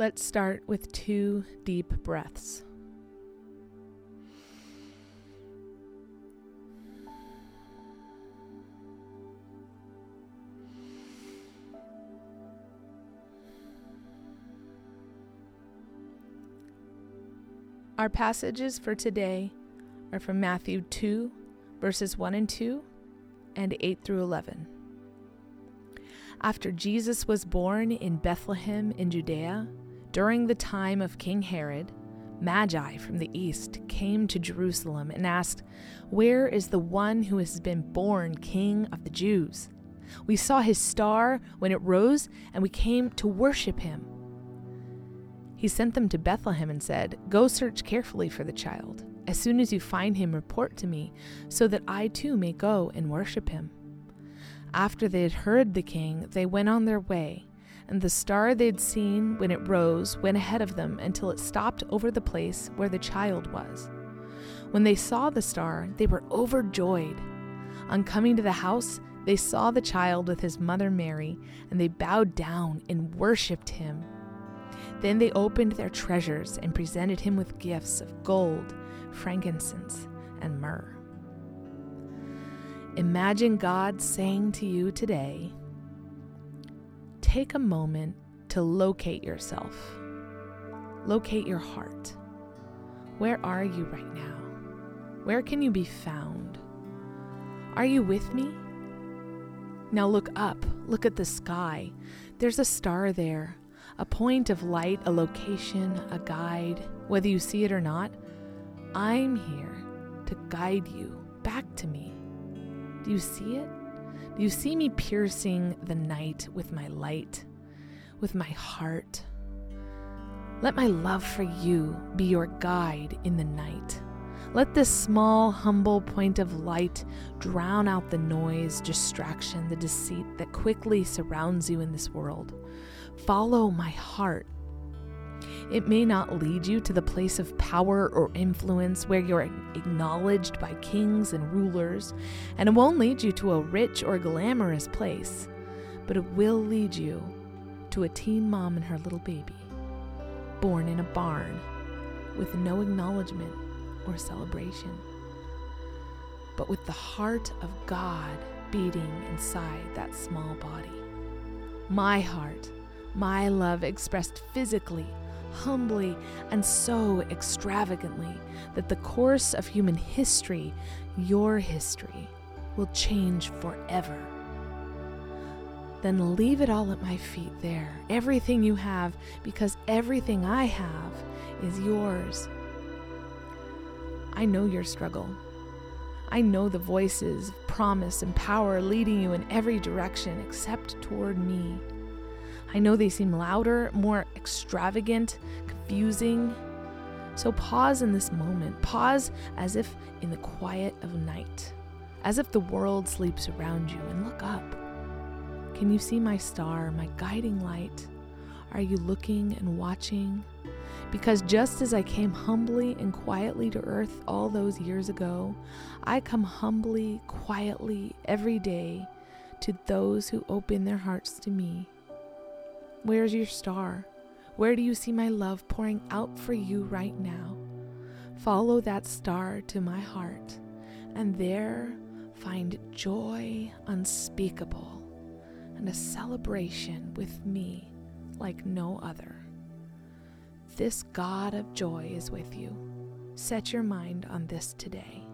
Let's start with two deep breaths. Our passages for today are from Matthew 2, verses 1 and 2, and 8 through 11. After Jesus was born in Bethlehem in Judea, during the time of King Herod, Magi from the east came to Jerusalem and asked, Where is the one who has been born King of the Jews? We saw his star when it rose, and we came to worship him. He sent them to Bethlehem and said, Go search carefully for the child. As soon as you find him, report to me, so that I too may go and worship him. After they had heard the king, they went on their way, and the star they'd seen when it rose went ahead of them until it stopped over the place where the child was. When they saw the star, they were overjoyed. On coming to the house, they saw the child with his mother Mary, and they bowed down and worshipped him. Then they opened their treasures and presented him with gifts of gold, frankincense, and myrrh. Imagine God saying to you today take a moment to locate yourself, locate your heart. Where are you right now? Where can you be found? Are you with me? Now look up, look at the sky. There's a star there, a point of light, a location, a guide, whether you see it or not. I'm here to guide you back to me. Do you see it? You see me piercing the night with my light, with my heart? Let my love for you be your guide in the night. Let this small, humble point of light drown out the noise, distraction, the deceit that quickly surrounds you in this world. Follow my heart. It may not lead you to the place of power or influence where you're acknowledged by kings and rulers, and it won't lead you to a rich or glamorous place, but it will lead you to a teen mom and her little baby, born in a barn with no acknowledgement or celebration, but with the heart of God beating inside that small body. My heart my love expressed physically, humbly, and so extravagantly that the course of human history, your history, will change forever. Then leave it all at my feet there, everything you have, because everything I have is yours. I know your struggle. I know the voices of promise and power leading you in every direction except toward me. I know they seem louder, more extravagant, confusing. So pause in this moment. Pause as if in the quiet of night, as if the world sleeps around you, and look up. Can you see my star, my guiding light? Are you looking and watching? Because just as I came humbly and quietly to earth all those years ago, I come humbly, quietly, every day to those who open their hearts to me Where's your star? Where do you see my love pouring out for you right now? Follow that star to my heart, and there find joy unspeakable and a celebration with me like no other. This God of joy is with you. Set your mind on this today.